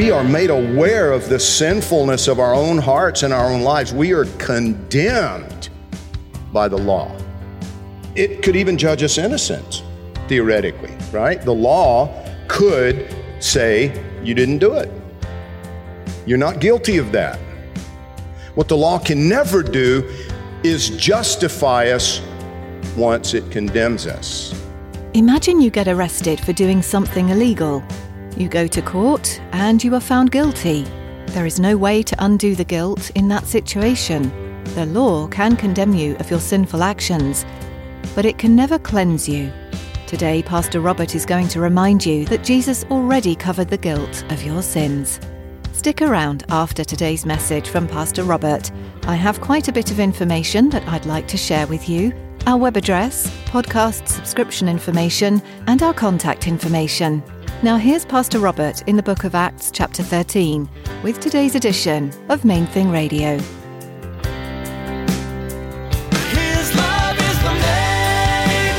We are made aware of the sinfulness of our own hearts and our own lives. We are condemned by the law. It could even judge us innocent, theoretically, right? The law could say, You didn't do it. You're not guilty of that. What the law can never do is justify us once it condemns us. Imagine you get arrested for doing something illegal. You go to court and you are found guilty. There is no way to undo the guilt in that situation. The law can condemn you of your sinful actions, but it can never cleanse you. Today, Pastor Robert is going to remind you that Jesus already covered the guilt of your sins. Stick around after today's message from Pastor Robert. I have quite a bit of information that I'd like to share with you our web address, podcast subscription information, and our contact information. Now, here's Pastor Robert in the book of Acts, chapter 13, with today's edition of Main Thing Radio. His love is the main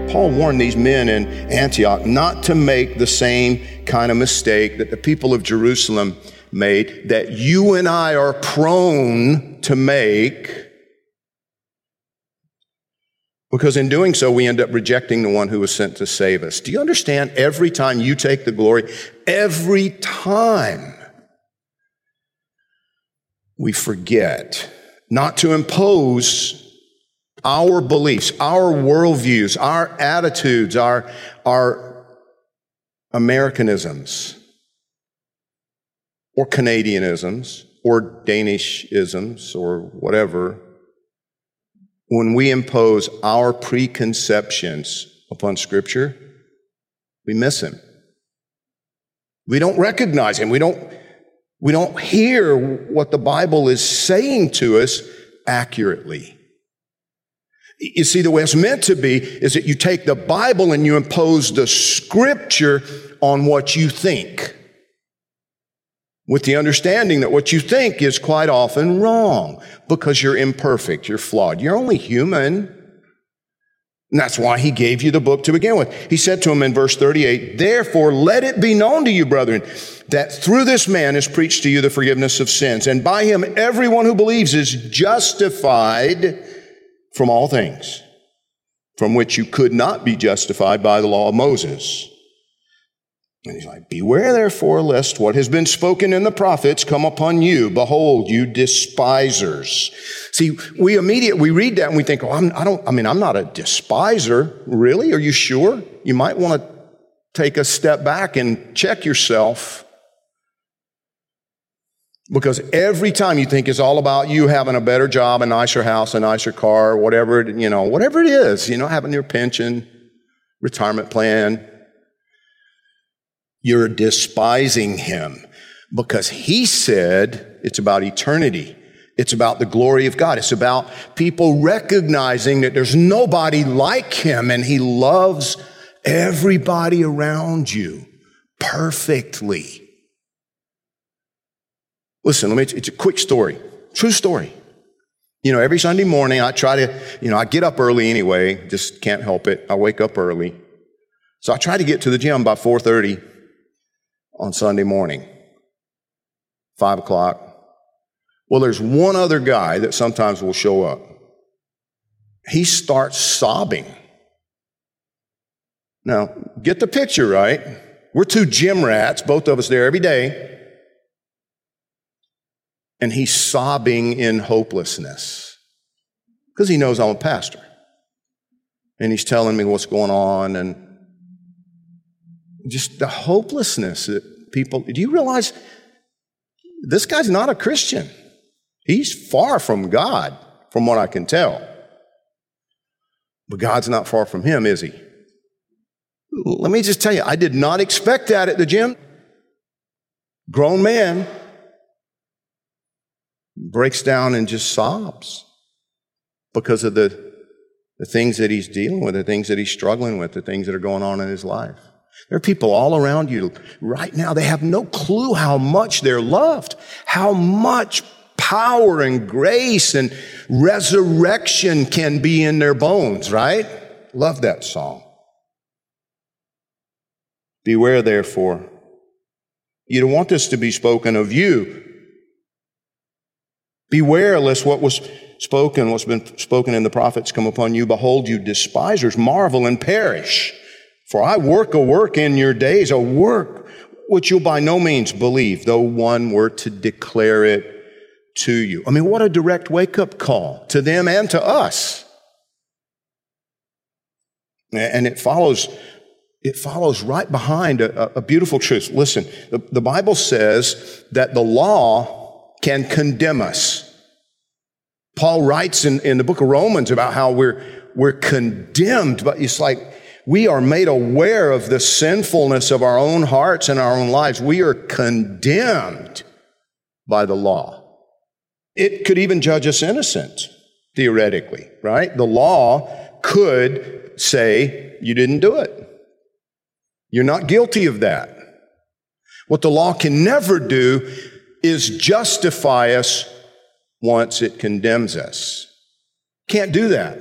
thing. Paul warned these men in Antioch not to make the same kind of mistake that the people of Jerusalem made, that you and I are prone to make. Because in doing so, we end up rejecting the one who was sent to save us. Do you understand? Every time you take the glory, every time we forget not to impose our beliefs, our worldviews, our attitudes, our, our Americanisms, or Canadianisms, or Danishisms, or whatever, when we impose our preconceptions upon Scripture, we miss Him. We don't recognize Him. We don't, we don't hear what the Bible is saying to us accurately. You see, the way it's meant to be is that you take the Bible and you impose the Scripture on what you think with the understanding that what you think is quite often wrong because you're imperfect, you're flawed, you're only human. And that's why he gave you the book to begin with. He said to him in verse 38, Therefore, let it be known to you, brethren, that through this man is preached to you the forgiveness of sins, and by him everyone who believes is justified from all things, from which you could not be justified by the law of Moses. And he's like, Beware therefore, lest what has been spoken in the prophets come upon you. Behold, you despisers. See, we immediately, we read that and we think, oh, I'm, I don't, I mean, I'm not a despiser. Really? Are you sure? You might want to take a step back and check yourself. Because every time you think it's all about you having a better job, a nicer house, a nicer car, whatever, it- you know, whatever it is, you know, having your pension, retirement plan, you're despising him because he said it's about eternity. It's about the glory of God. It's about people recognizing that there's nobody like him and he loves everybody around you perfectly. Listen, let me, it's a quick story, true story. You know, every Sunday morning I try to, you know, I get up early anyway, just can't help it. I wake up early. So I try to get to the gym by 4:30 on Sunday morning, five o'clock. Well, there's one other guy that sometimes will show up. He starts sobbing. Now, get the picture right. We're two gym rats, both of us there every day. And he's sobbing in hopelessness because he knows I'm a pastor. and he's telling me what's going on and just the hopelessness that people, do you realize this guy's not a Christian? He's far from God, from what I can tell. But God's not far from him, is he? Let me just tell you, I did not expect that at the gym. Grown man breaks down and just sobs because of the, the things that he's dealing with, the things that he's struggling with, the things that are going on in his life. There are people all around you right now. They have no clue how much they're loved, how much power and grace and resurrection can be in their bones, right? Love that song. Beware, therefore. You don't want this to be spoken of you. Beware lest what was spoken, what's been spoken in the prophets come upon you. Behold, you despisers, marvel and perish. For I work a work in your days, a work which you'll by no means believe, though one were to declare it to you. I mean, what a direct wake up call to them and to us. And it follows, it follows right behind a, a beautiful truth. Listen, the, the Bible says that the law can condemn us. Paul writes in, in the book of Romans about how we're, we're condemned, but it's like we are made aware of the sinfulness of our own hearts and our own lives. We are condemned by the law. It could even judge us innocent, theoretically, right? The law could say, you didn't do it. You're not guilty of that. What the law can never do is justify us once it condemns us. Can't do that.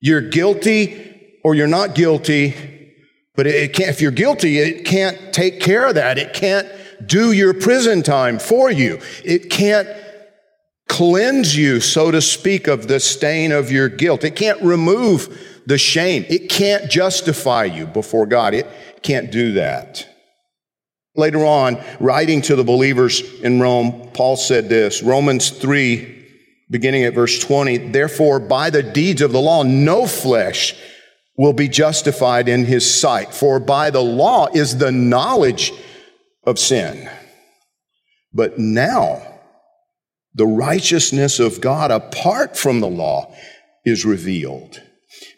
You're guilty or you're not guilty, but it can't, if you're guilty, it can't take care of that. It can't do your prison time for you. It can't cleanse you, so to speak, of the stain of your guilt. It can't remove the shame. It can't justify you before God. It can't do that. Later on, writing to the believers in Rome, Paul said this Romans 3, beginning at verse 20, therefore, by the deeds of the law, no flesh will be justified in his sight. For by the law is the knowledge of sin. But now, the righteousness of God apart from the law is revealed,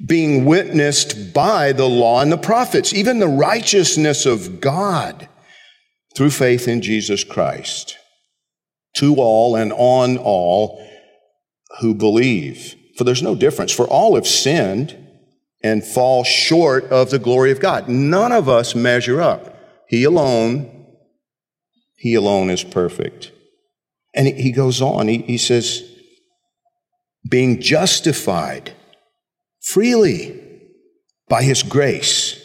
being witnessed by the law and the prophets, even the righteousness of God through faith in Jesus Christ, to all and on all who believe. For there's no difference, for all have sinned and fall short of the glory of God. None of us measure up. He alone, He alone is perfect. And he goes on, he, he says, being justified freely by His grace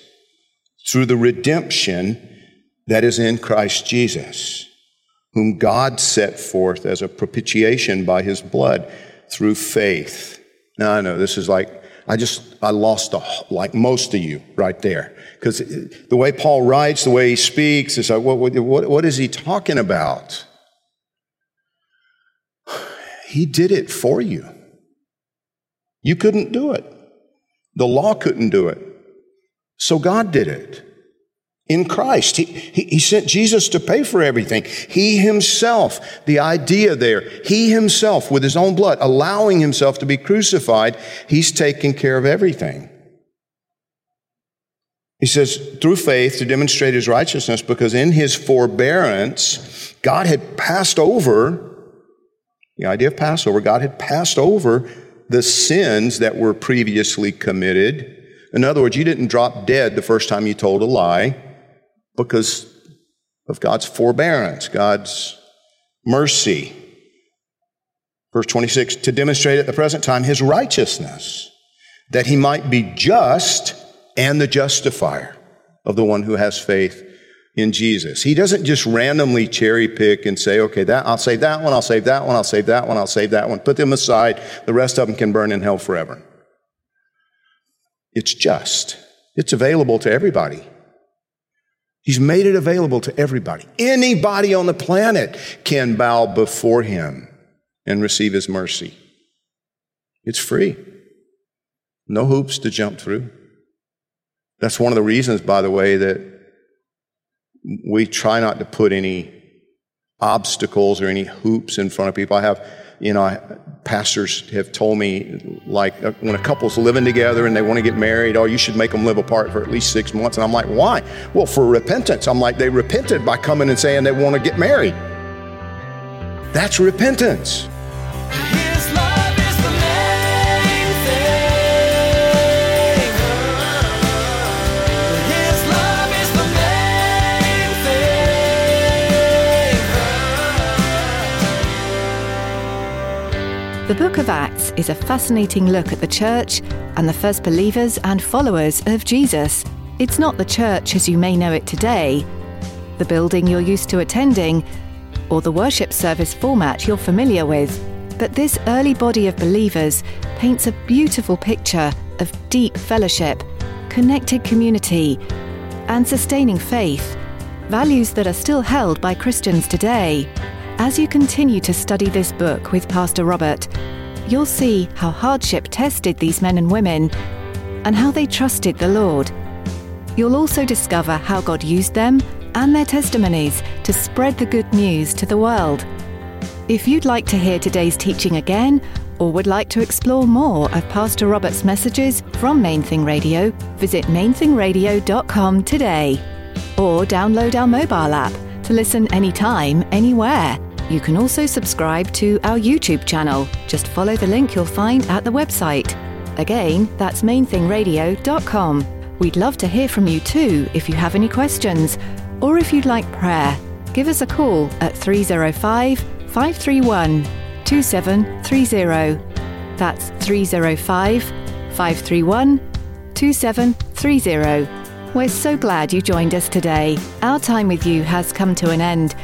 through the redemption that is in Christ Jesus, whom God set forth as a propitiation by His blood through faith. Now I know this is like I just, I lost a, like most of you right there. Because the way Paul writes, the way he speaks, is like, what, what, what is he talking about? He did it for you. You couldn't do it. The law couldn't do it. So God did it in Christ. He, he, he, sent Jesus to pay for everything. He himself, the idea there, he himself with his own blood, allowing himself to be crucified, he's taking care of everything. He says, through faith to demonstrate his righteousness, because in his forbearance, God had passed over, the idea of Passover, God had passed over the sins that were previously committed. In other words, you didn't drop dead the first time you told a lie because of God's forbearance, God's mercy. Verse 26 to demonstrate at the present time his righteousness, that he might be just and the justifier of the one who has faith in Jesus. He doesn't just randomly cherry pick and say, okay, that, I'll save that one, I'll save that one, I'll save that one, I'll save that one. Put them aside. The rest of them can burn in hell forever. It's just. It's available to everybody. He's made it available to everybody. Anybody on the planet can bow before him and receive his mercy. It's free. No hoops to jump through. That's one of the reasons, by the way, that we try not to put any obstacles or any hoops in front of people. I have, you know, pastors have told me, like, uh, when a couple's living together and they want to get married, oh, you should make them live apart for at least six months. And I'm like, why? Well, for repentance. I'm like, they repented by coming and saying they want to get married. That's repentance. The book of Acts is a fascinating look at the church and the first believers and followers of Jesus. It's not the church as you may know it today, the building you're used to attending, or the worship service format you're familiar with. But this early body of believers paints a beautiful picture of deep fellowship, connected community, and sustaining faith, values that are still held by Christians today. As you continue to study this book with Pastor Robert, you'll see how hardship tested these men and women and how they trusted the Lord. You'll also discover how God used them and their testimonies to spread the good news to the world. If you'd like to hear today's teaching again, or would like to explore more of Pastor Robert's messages from Main Thing Radio, visit mainthingradio.com today. Or download our mobile app to listen anytime, anywhere. You can also subscribe to our YouTube channel. Just follow the link you'll find at the website. Again, that's mainthingradio.com. We'd love to hear from you too if you have any questions or if you'd like prayer. Give us a call at 305 531 2730. That's 305 531 2730. We're so glad you joined us today. Our time with you has come to an end,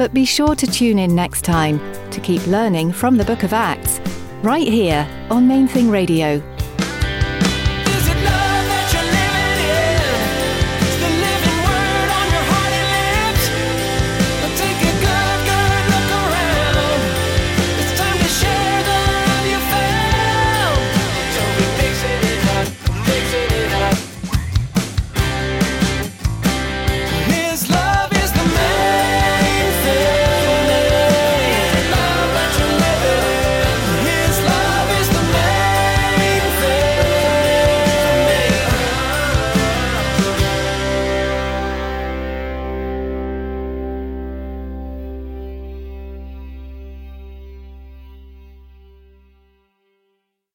but be sure to tune in next time to keep learning from the book of Acts, right here on Main Thing Radio.